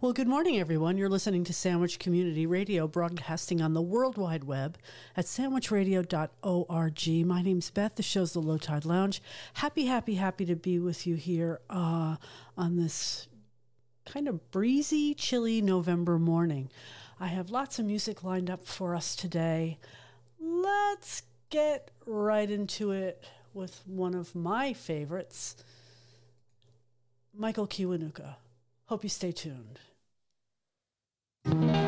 Well, good morning, everyone. You're listening to Sandwich Community Radio, broadcasting on the World Wide Web at sandwichradio.org. My name's Beth. The show's the Low Tide Lounge. Happy, happy, happy to be with you here uh, on this kind of breezy, chilly November morning. I have lots of music lined up for us today. Let's get right into it with one of my favorites, Michael Kiwanuka. Hope you stay tuned. Did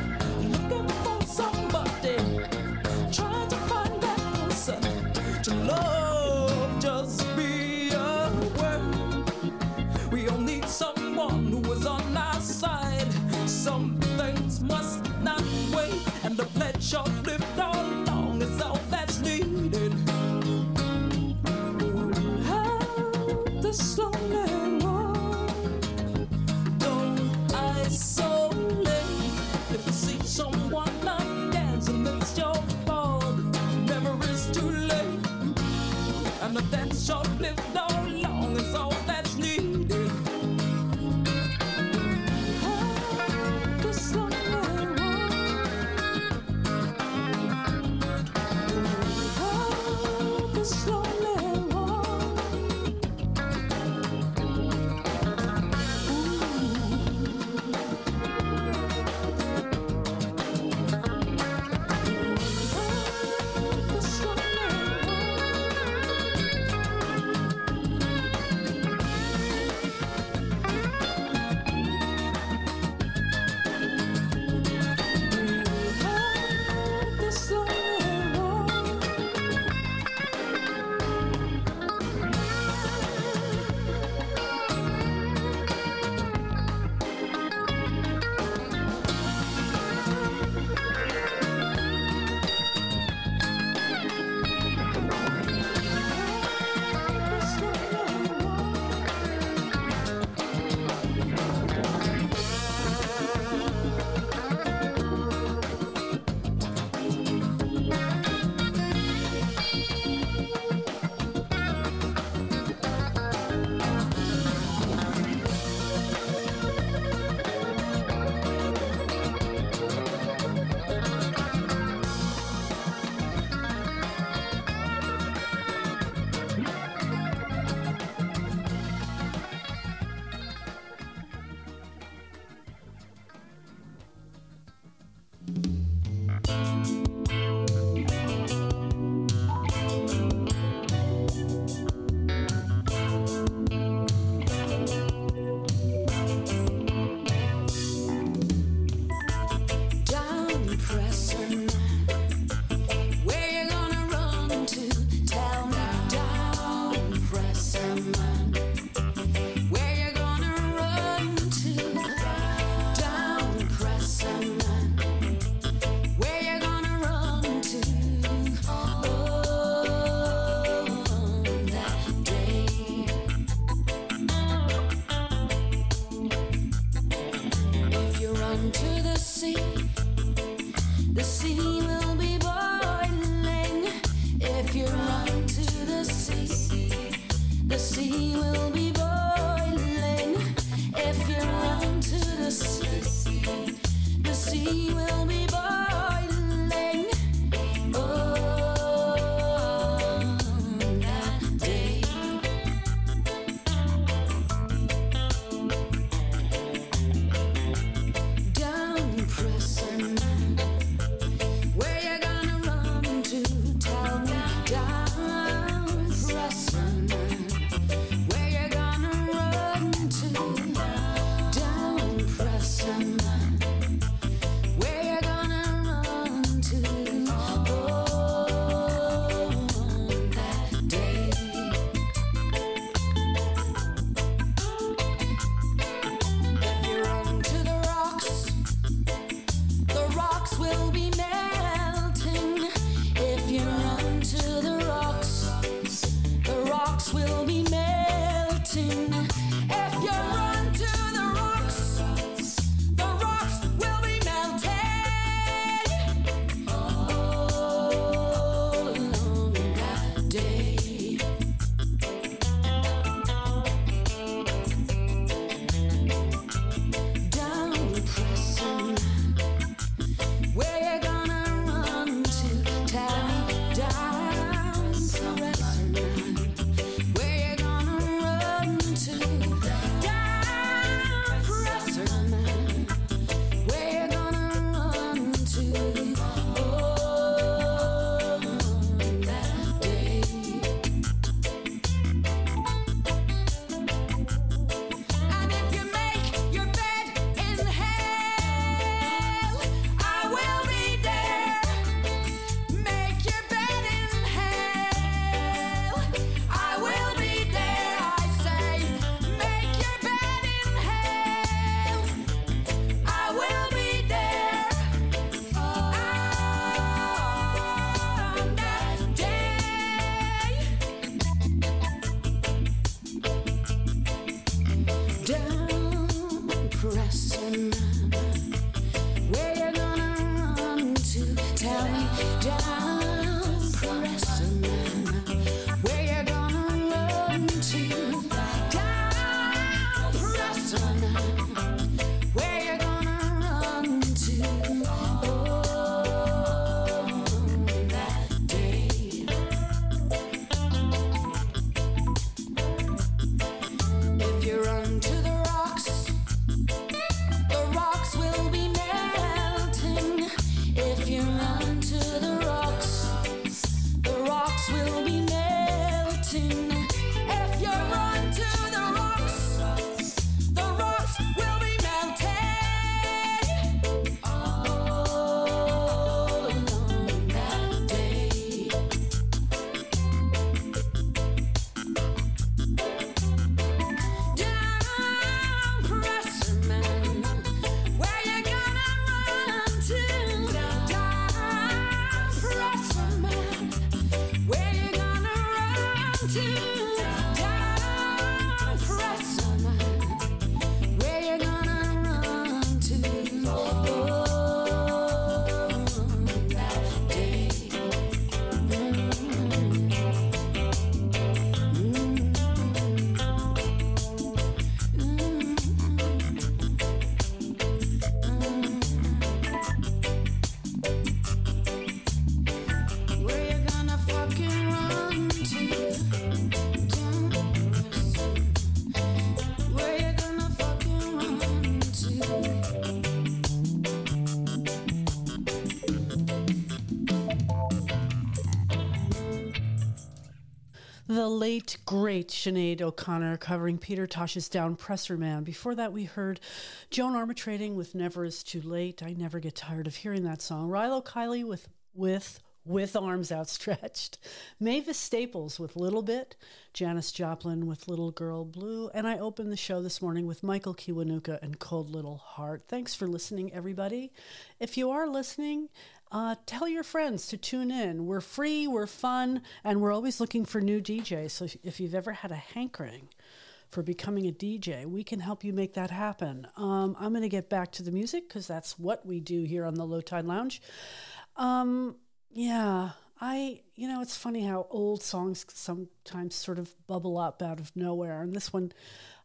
late, great Sinead O'Connor covering Peter Tosh's Downpressor Man. Before that, we heard Joan Armatrading with Never Is Too Late. I never get tired of hearing that song. Rilo Kiley with, with, with Arms Outstretched. Mavis Staples with Little Bit. Janis Joplin with Little Girl Blue. And I opened the show this morning with Michael Kiwanuka and Cold Little Heart. Thanks for listening, everybody. If you are listening, uh, tell your friends to tune in. We're free, we're fun, and we're always looking for new DJs. So if you've ever had a hankering for becoming a DJ, we can help you make that happen. Um, I'm going to get back to the music because that's what we do here on the Low Tide Lounge. Um, yeah, I, you know, it's funny how old songs sometimes sort of bubble up out of nowhere. And this one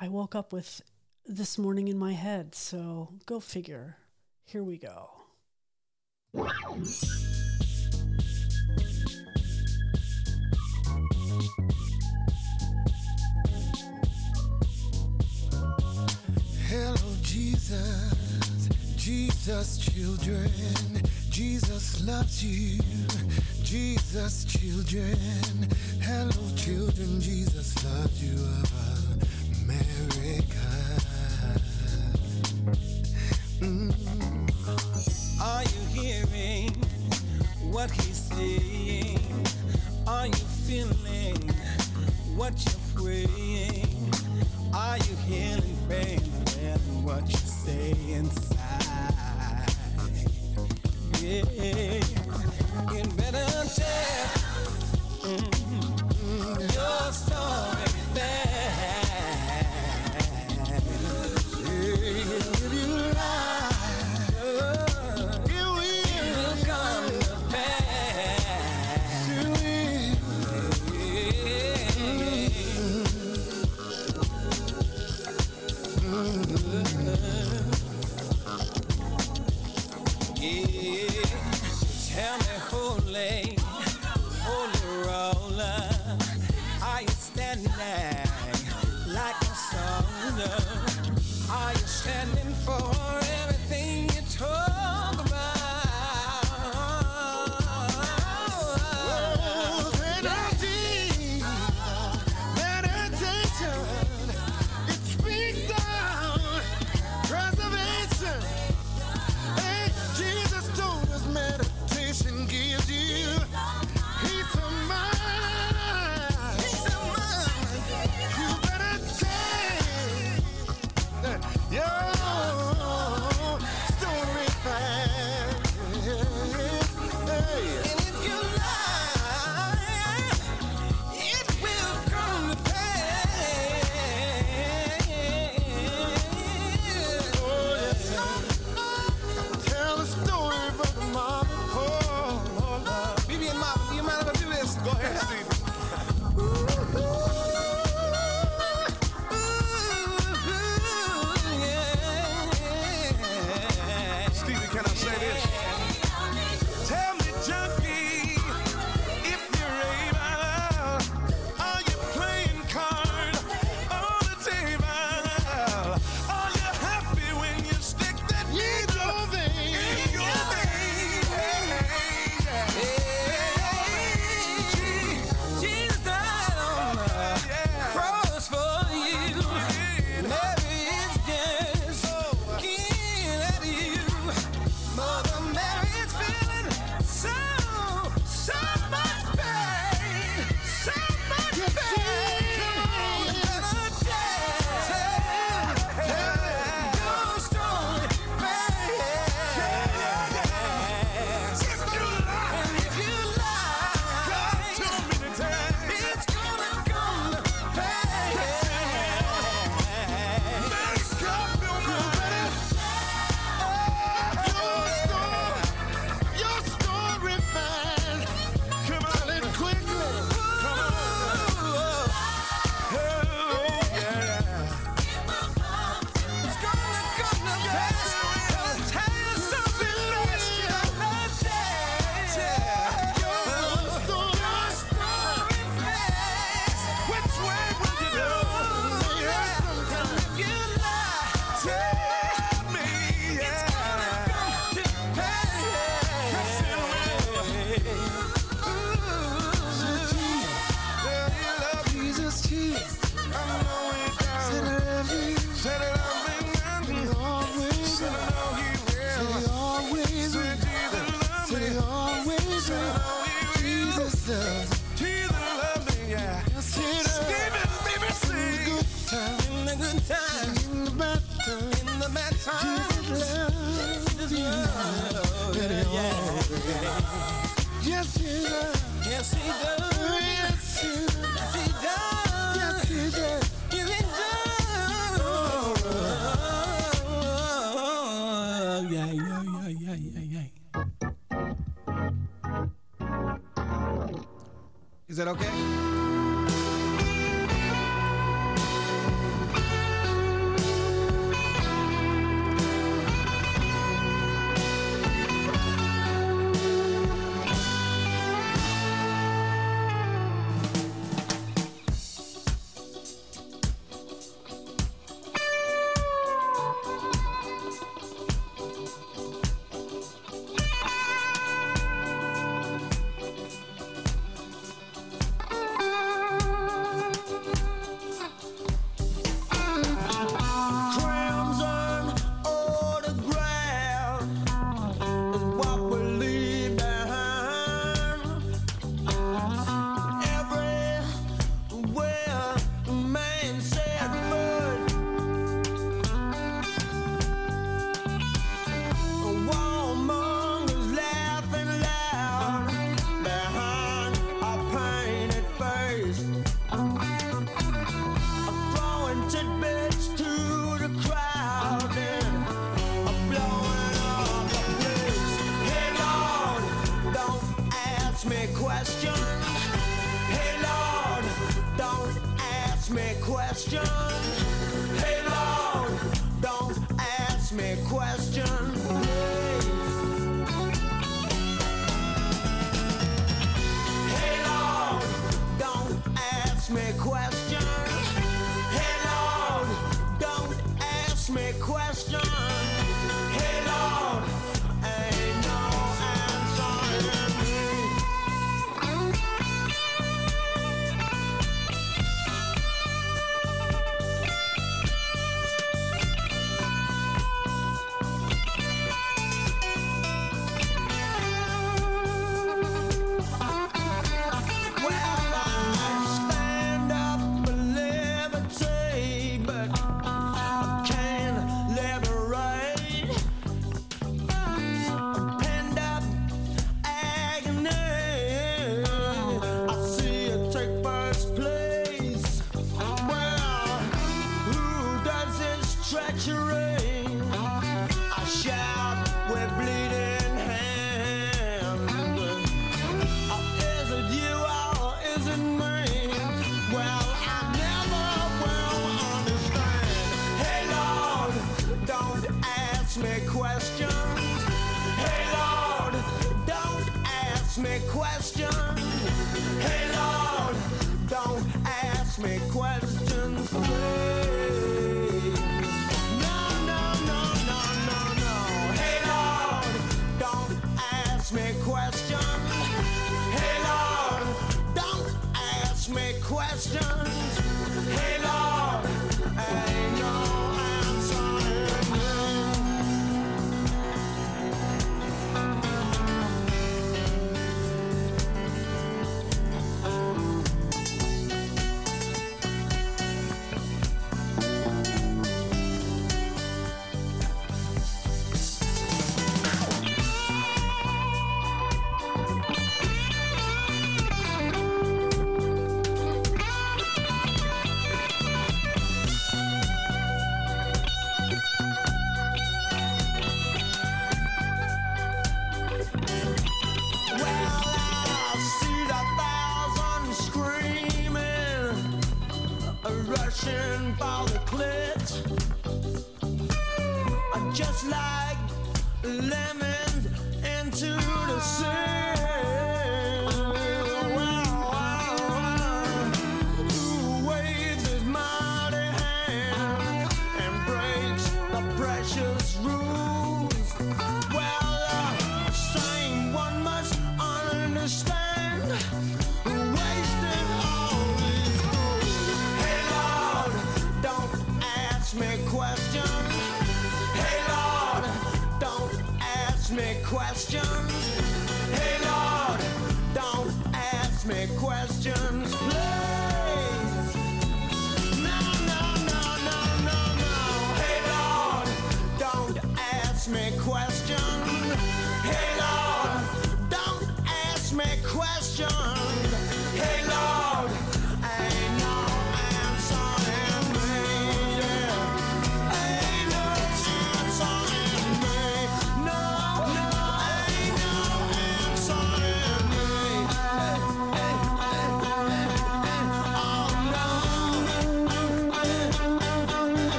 I woke up with this morning in my head. So go figure. Here we go. Hello, Jesus, Jesus, children. Jesus loves you, Jesus, children. Hello, children, Jesus loves you America. Mm. What he's saying? Are you feeling what you're praying? Are you healing pain and what you say inside? Yeah, you better tell mm, your story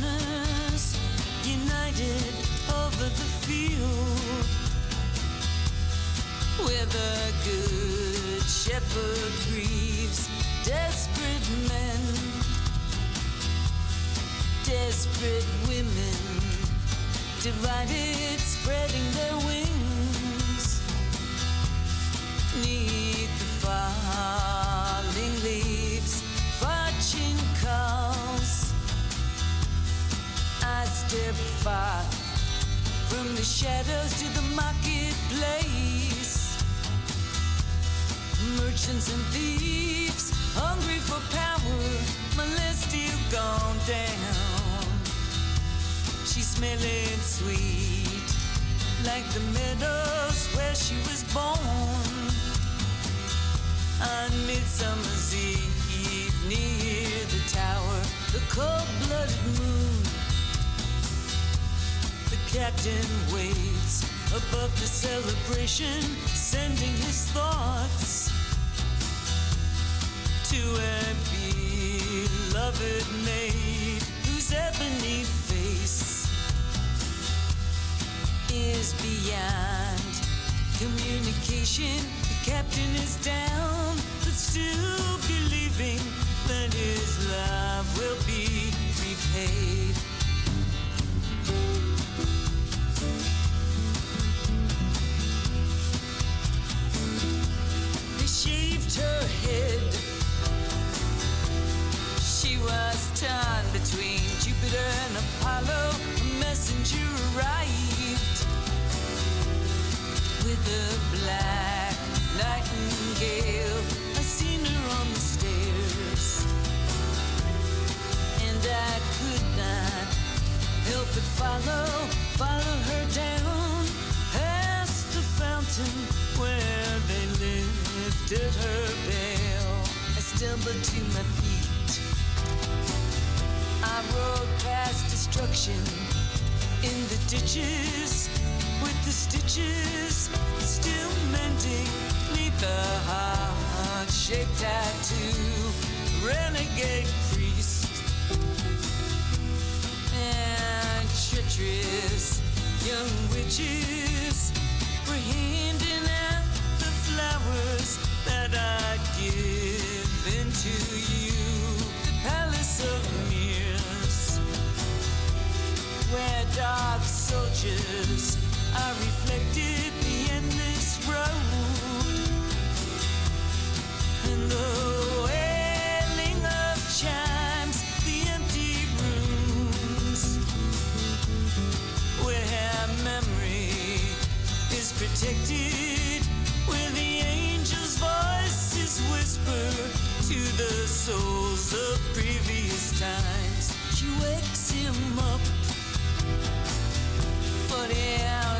banners united over the field. Where the good shepherd grieves desperate men, desperate women, divided, spreading their the shadows to the marketplace. Merchants and thieves, hungry for power, my gone down. She's smelling sweet, like the meadows where she was born. On Midsummer's Eve, near the tower, the cold-blooded moon captain waits above the celebration, sending his thoughts to a beloved maid whose ebony face is beyond communication. The captain is down, but still believing that his love will be repaid. Follow, follow her down past the fountain where they lifted her veil. I stumbled to my feet. I rode past destruction in the ditches with the stitches still mending neath the heart-shaped tattoo. Renegade and young witches were handing out the flowers that I'd given to you. The palace of mirrors, where dark soldiers are reflected the endless road protected, where the angel's voices whisper to the souls of previous times. She wakes him up. Forty hours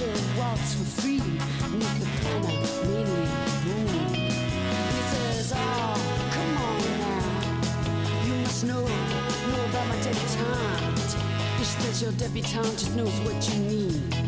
adventure walks for free with the planet mainly boom. He says, Oh, come on now. You must know, know about my debutante. He says your debutante just knows what you need.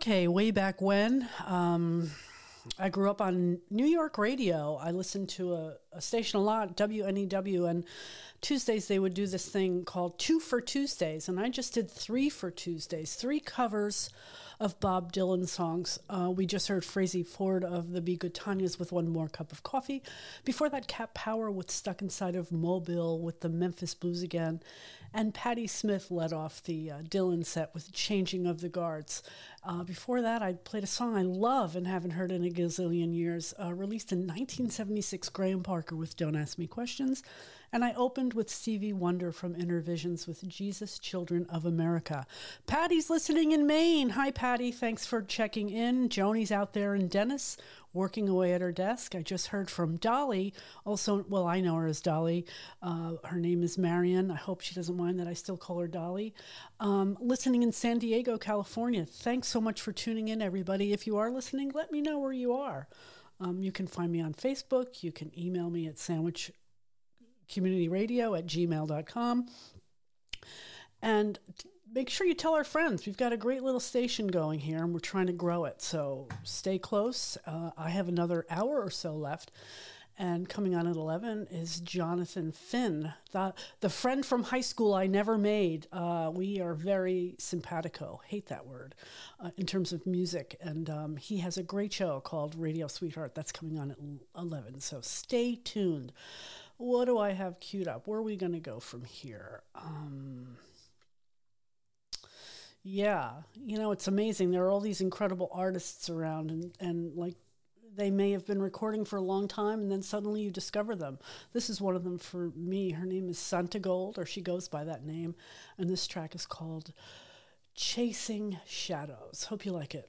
Okay, way back when, um, I grew up on New York radio. I listened to a, a station a lot, WNEW, and Tuesdays they would do this thing called Two for Tuesdays, and I just did three for Tuesdays, three covers of Bob Dylan songs. Uh, we just heard Frazey Ford of the Be Good Tanyas with One More Cup of Coffee. Before that, Cat Power with Stuck Inside of Mobile with the Memphis Blues again. And Patti Smith led off the uh, Dylan set with Changing of the Guards. Uh, before that, I played a song I love and haven't heard in a gazillion years, uh, released in 1976, Graham Parker with Don't Ask Me Questions. And I opened with Stevie Wonder from Innervisions with Jesus Children of America. Patty's listening in Maine. Hi, Patty. Thanks for checking in. Joni's out there in Dennis working away at her desk. I just heard from Dolly, also, well, I know her as Dolly. Uh, her name is Marion. I hope she doesn't mind that I still call her Dolly. Um, listening in San Diego, California. Thanks so much for tuning in, everybody. If you are listening, let me know where you are. Um, you can find me on Facebook. You can email me at sandwich communityradio at gmail.com. And make sure you tell our friends. We've got a great little station going here and we're trying to grow it. So stay close. Uh, I have another hour or so left. And coming on at 11 is Jonathan Finn, the, the friend from high school I never made. Uh, we are very simpatico, hate that word, uh, in terms of music. And um, he has a great show called Radio Sweetheart that's coming on at 11. So stay tuned. What do I have queued up? Where are we going to go from here? Um, yeah, you know, it's amazing. There are all these incredible artists around, and, and like they may have been recording for a long time, and then suddenly you discover them. This is one of them for me. Her name is Santigold, or she goes by that name, and this track is called Chasing Shadows. Hope you like it.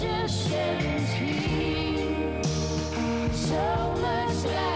just sends me so much love.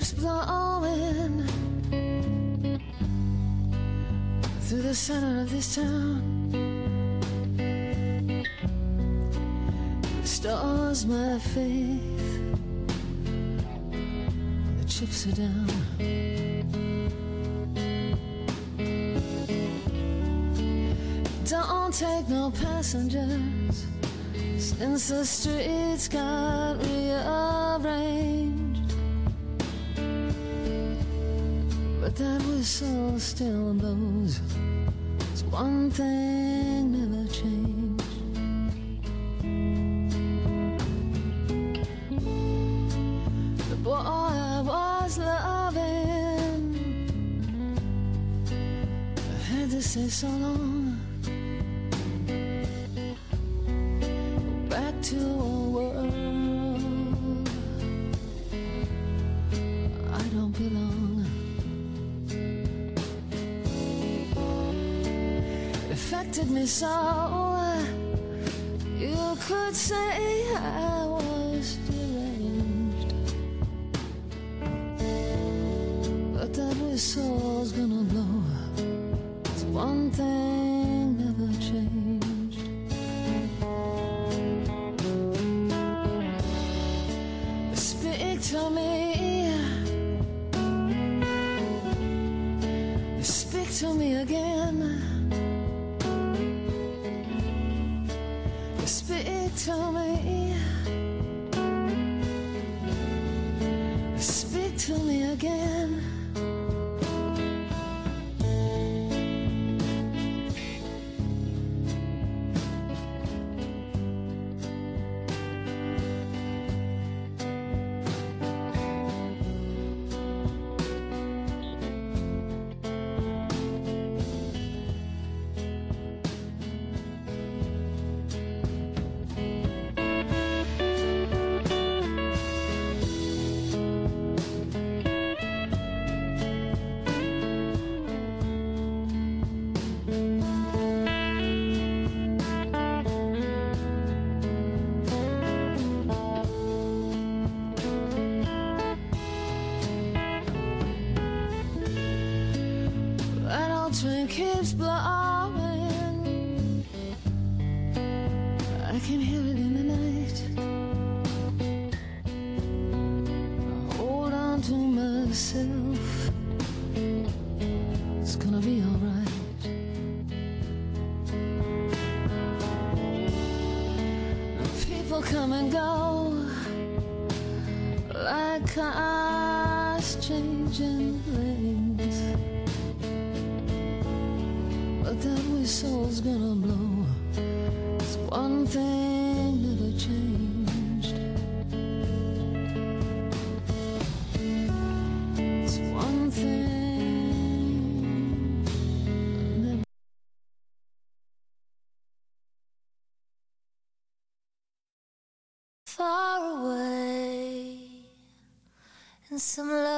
keeps blowing through the center of this town. Stars my faith. The chips are down. Don't take no passengers since the streets got rearranged. that whistle still blows. It's one thing. children keeps blowing. some love.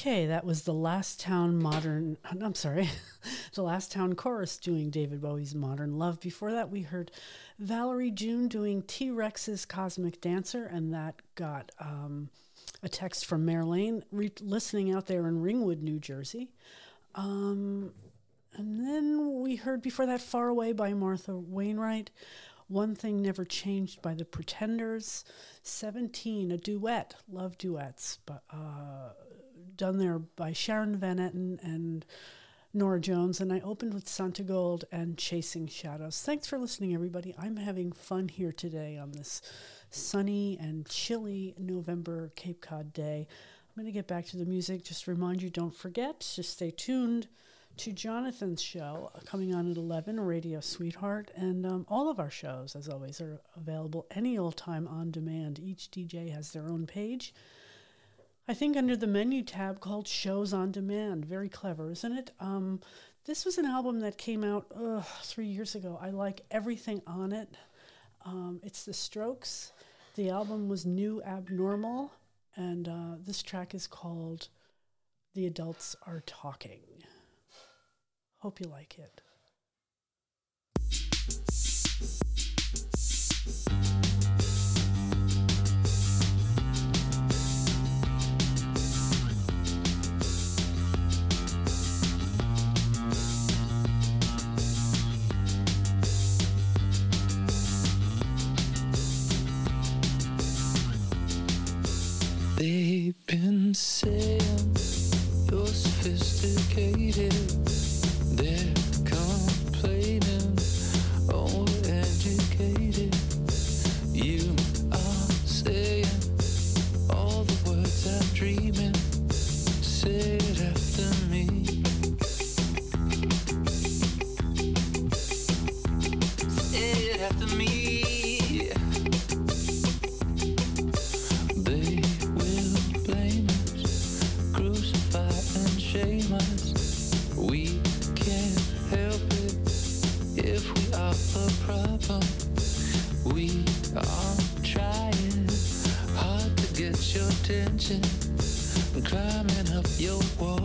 Okay, that was the Last Town Modern. I'm sorry, the Last Town Chorus doing David Bowie's Modern Love. Before that, we heard Valerie June doing T Rex's Cosmic Dancer, and that got um, a text from Marilyn re- listening out there in Ringwood, New Jersey. Um, and then we heard before that Far Away by Martha Wainwright. One Thing Never Changed by the Pretenders. 17, a duet. Love duets. But uh, done there by Sharon Van Etten and Norah Jones. And I opened with Santigold and Chasing Shadows. Thanks for listening, everybody. I'm having fun here today on this sunny and chilly November Cape Cod day. I'm going to get back to the music. Just remind you, don't forget to stay tuned to Jonathan's show uh, coming on at 11, Radio Sweetheart. And um, all of our shows, as always, are available any old time on demand. Each DJ has their own page. I think under the menu tab called Shows on Demand. Very clever, isn't it? Um, this was an album that came out three years ago. I like everything on it. Um, it's The Strokes. The album was New Abnormal, and uh, this track is called The Adults Are Talking. Hope you like it. They've been saying you're sophisticated. They're Christmas. We can't help it if we are the problem. We are trying hard to get your attention, climbing up your wall.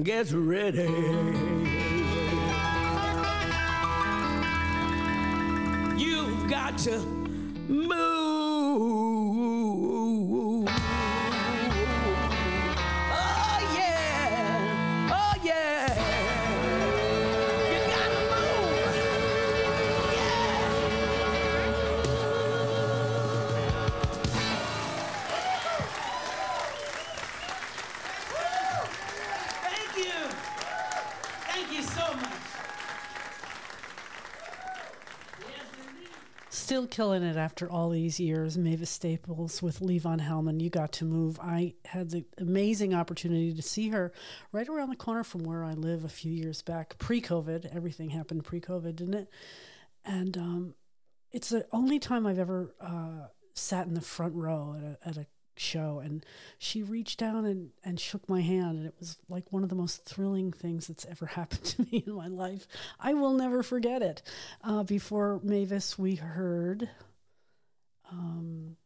Gets ready. You've got to Still killing it after all these years. Mavis Staples with Levon Hellman. You got to move. I had the amazing opportunity to see her right around the corner from where I live a few years back, pre COVID. Everything happened pre COVID, didn't it? And um, it's the only time I've ever uh, sat in the front row at a, at a show. And she reached down and, and shook my hand. And it was like one of the most thrilling things that's ever happened to me in my life. I will never forget it. Uh, before Mavis, we heard. Um,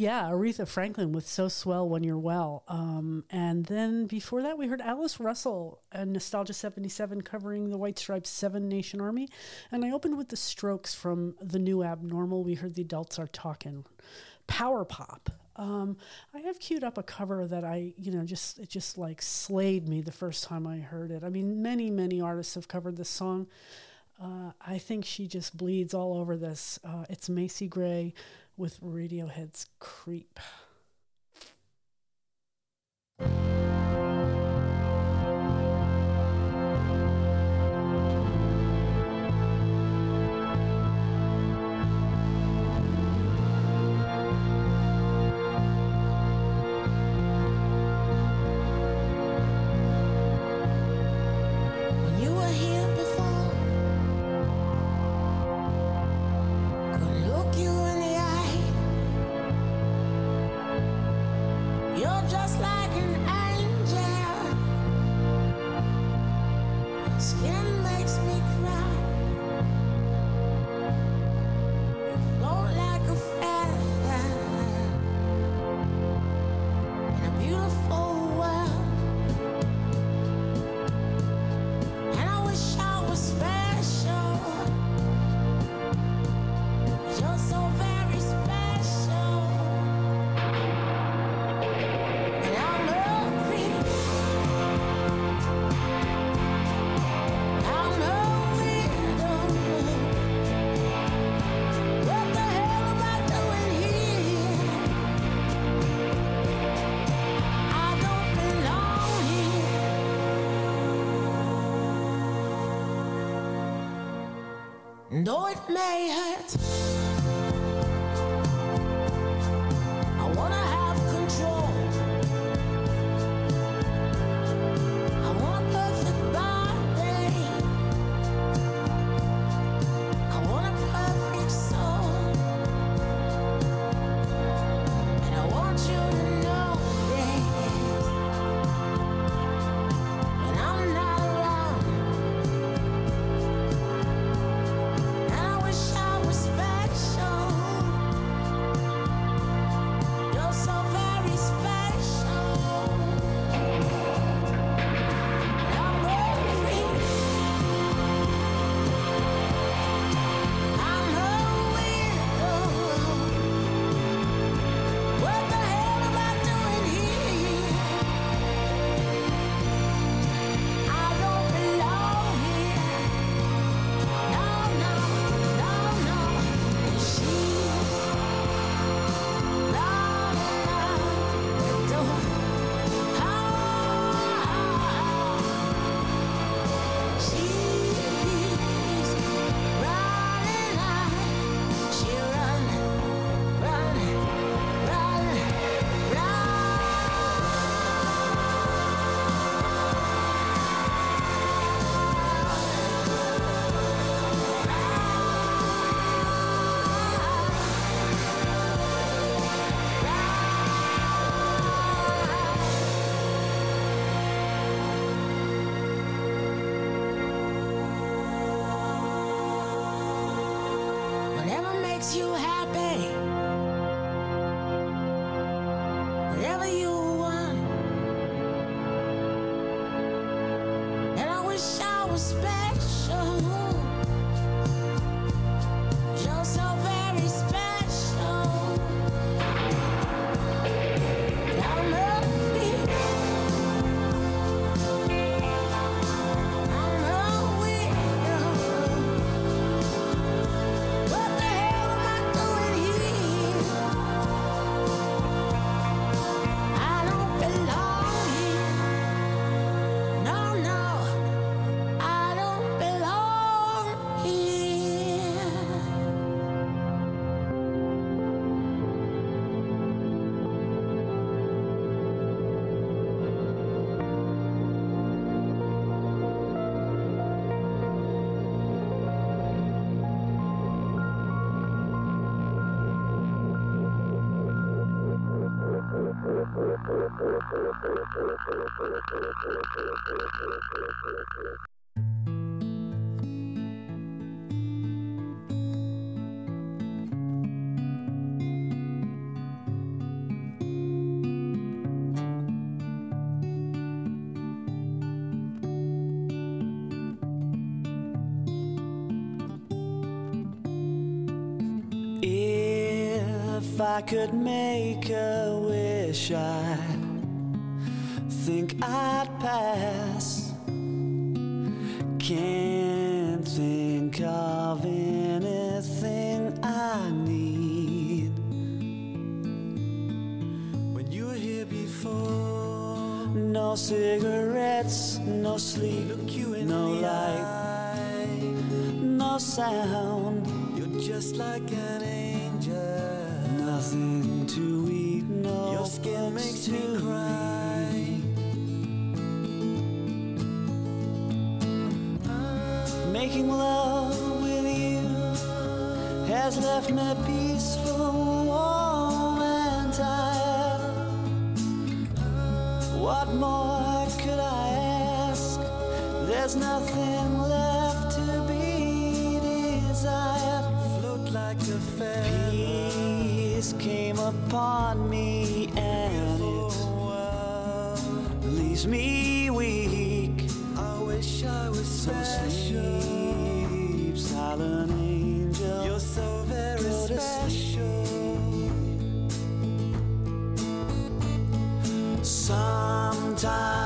yeah, Aretha Franklin with So Swell When You're Well. Um, and then before that, we heard Alice Russell and Nostalgia 77 covering the White Stripes Seven Nation Army. And I opened with the strokes from The New Abnormal. We heard The Adults Are Talking. Power Pop. Um, I have queued up a cover that I, you know, just, it just like slayed me the first time I heard it. I mean, many, many artists have covered this song. Uh, I think she just bleeds all over this. Uh, it's Macy Gray with Radiohead's Creep. If I could make a wish, I must be Sometimes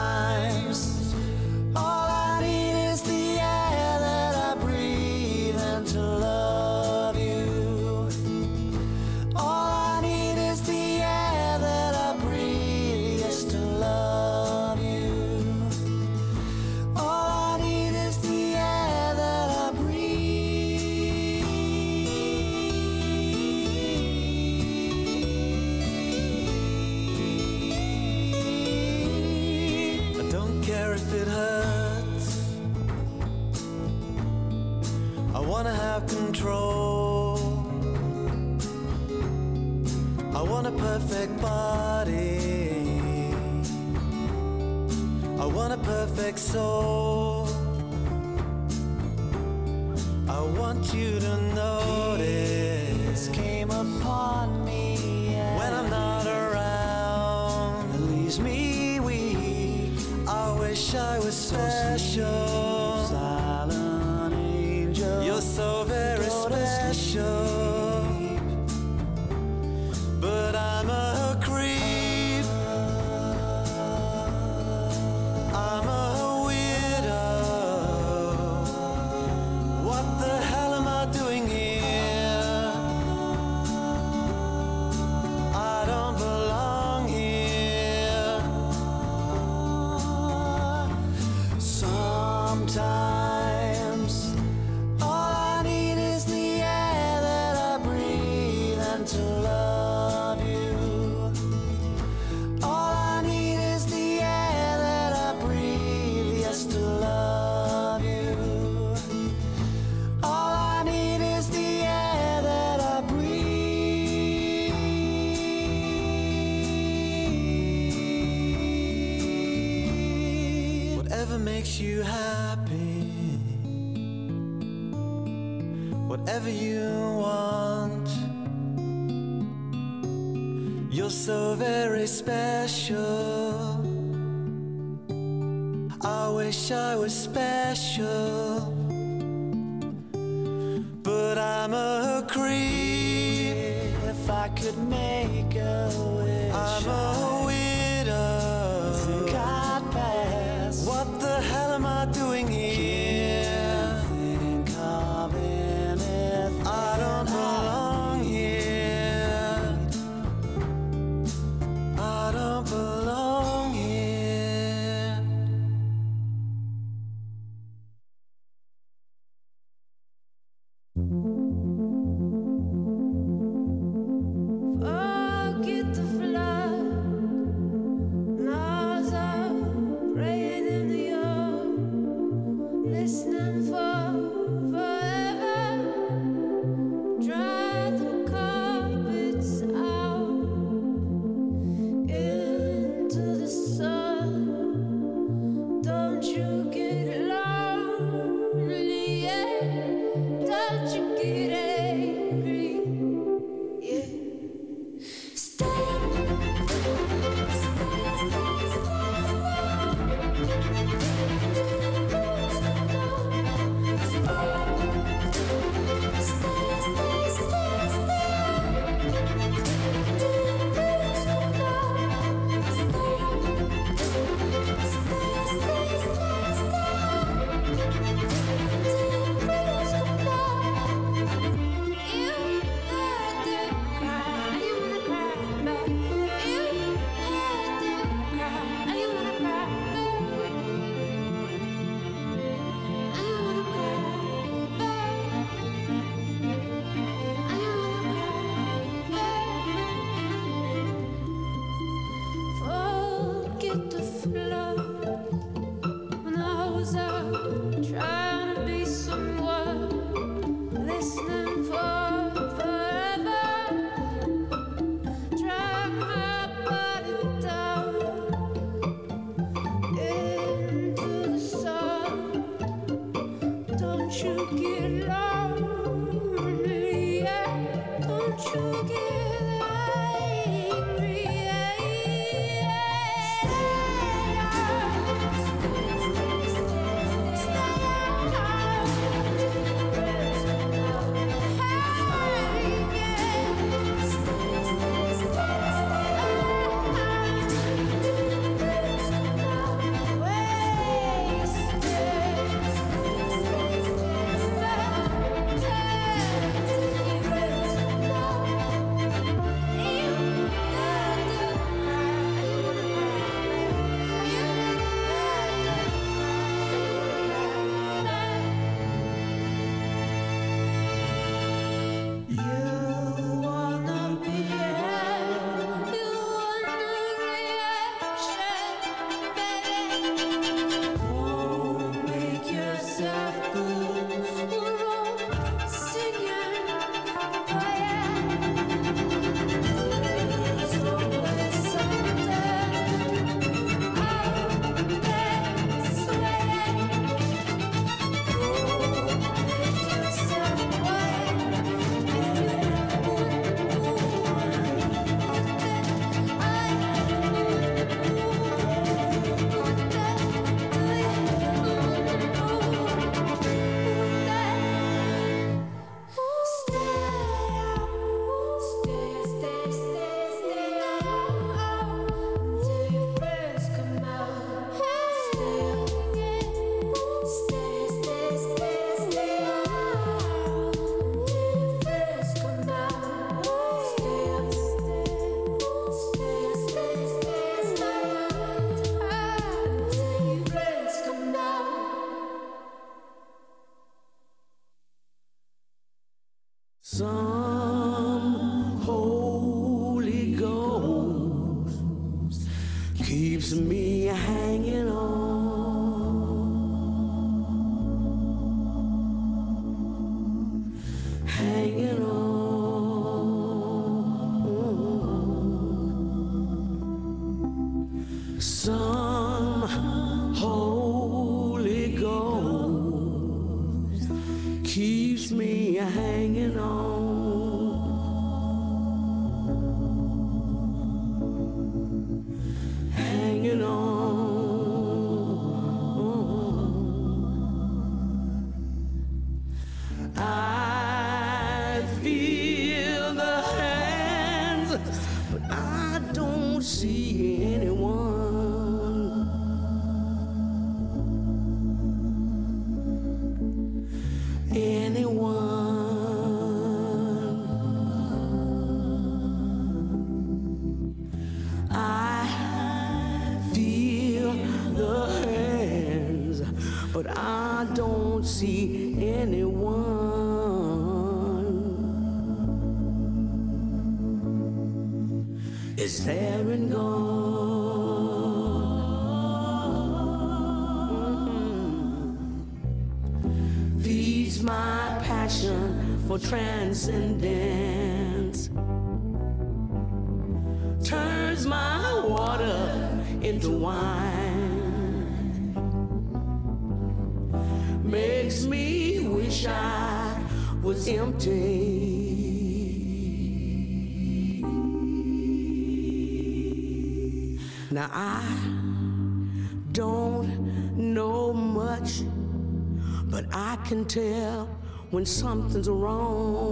when something's wrong.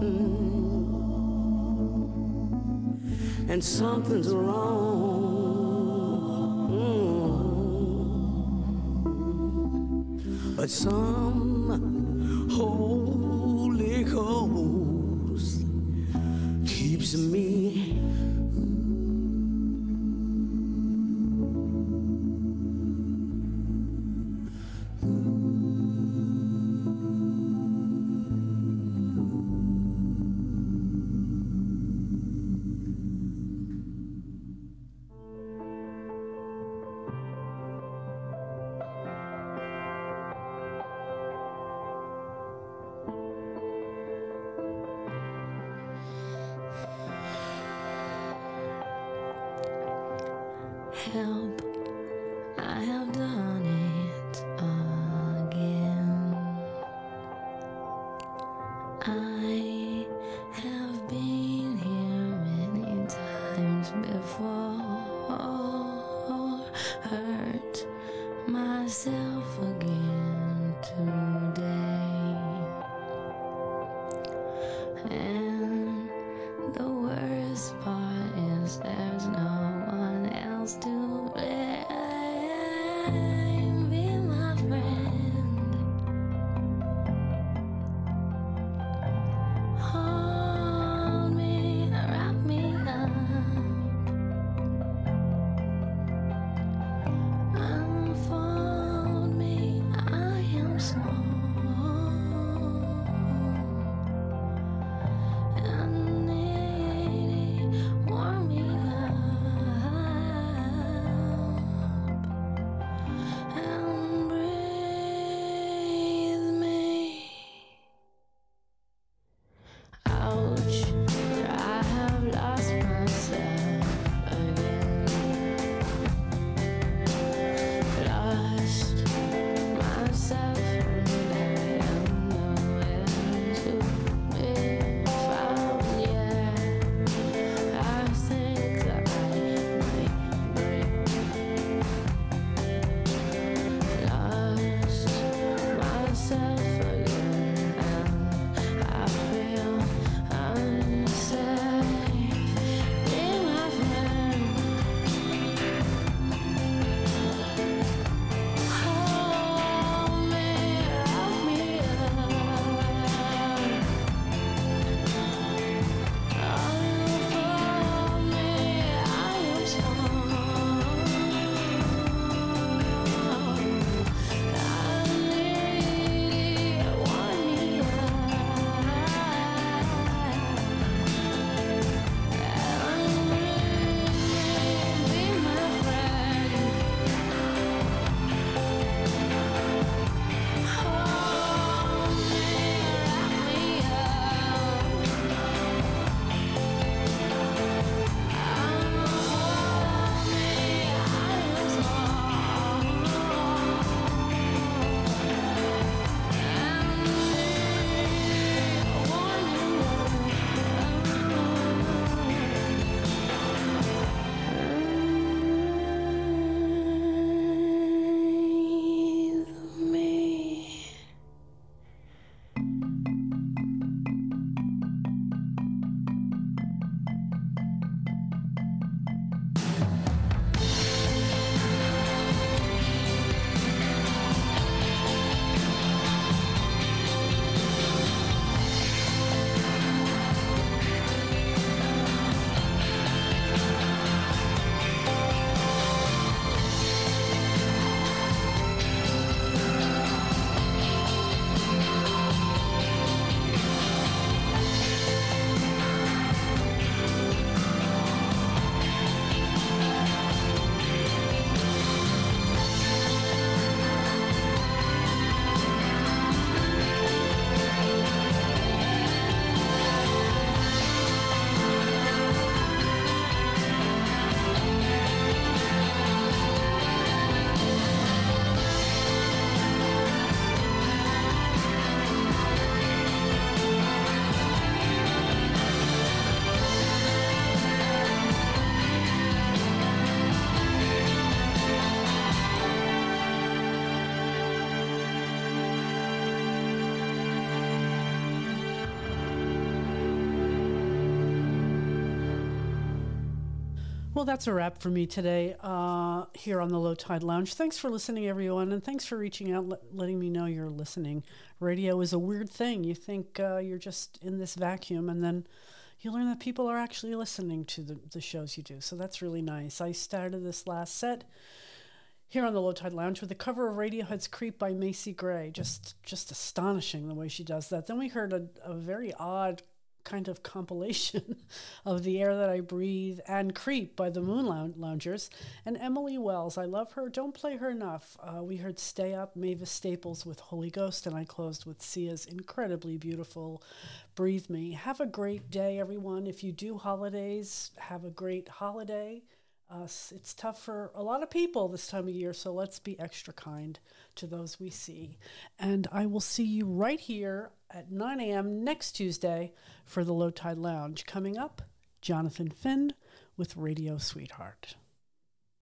Mm. And something's wrong. Mm. But some Well, that's a wrap for me today uh, here on the Low Tide Lounge. Thanks for listening, everyone, and thanks for reaching out, let, letting me know you're listening. Radio is a weird thing. You think uh, you're just in this vacuum, and then you learn that people are actually listening to the, the shows you do. So that's really nice. I started this last set here on the Low Tide Lounge with the cover of Radiohead's "Creep" by Macy Gray. Just just astonishing the way she does that. Then we heard a, a very odd kind of compilation of The Air That I Breathe and Creep by the Moon Loungers. And Emily Wells, I love her. Don't play her enough. Uh, we heard Stay Up, Mavis Staples with Holy Ghost, and I closed with Sia's incredibly beautiful Breathe Me. Have a great day, everyone. If you do holidays, have a great holiday. Uh, it's tough for a lot of people this time of year, so let's be extra kind to those we see. And I will see you right here at 9 a.m. next Tuesday for the Low Tide Lounge. Coming up, Jonathan Finn with Radio Sweetheart.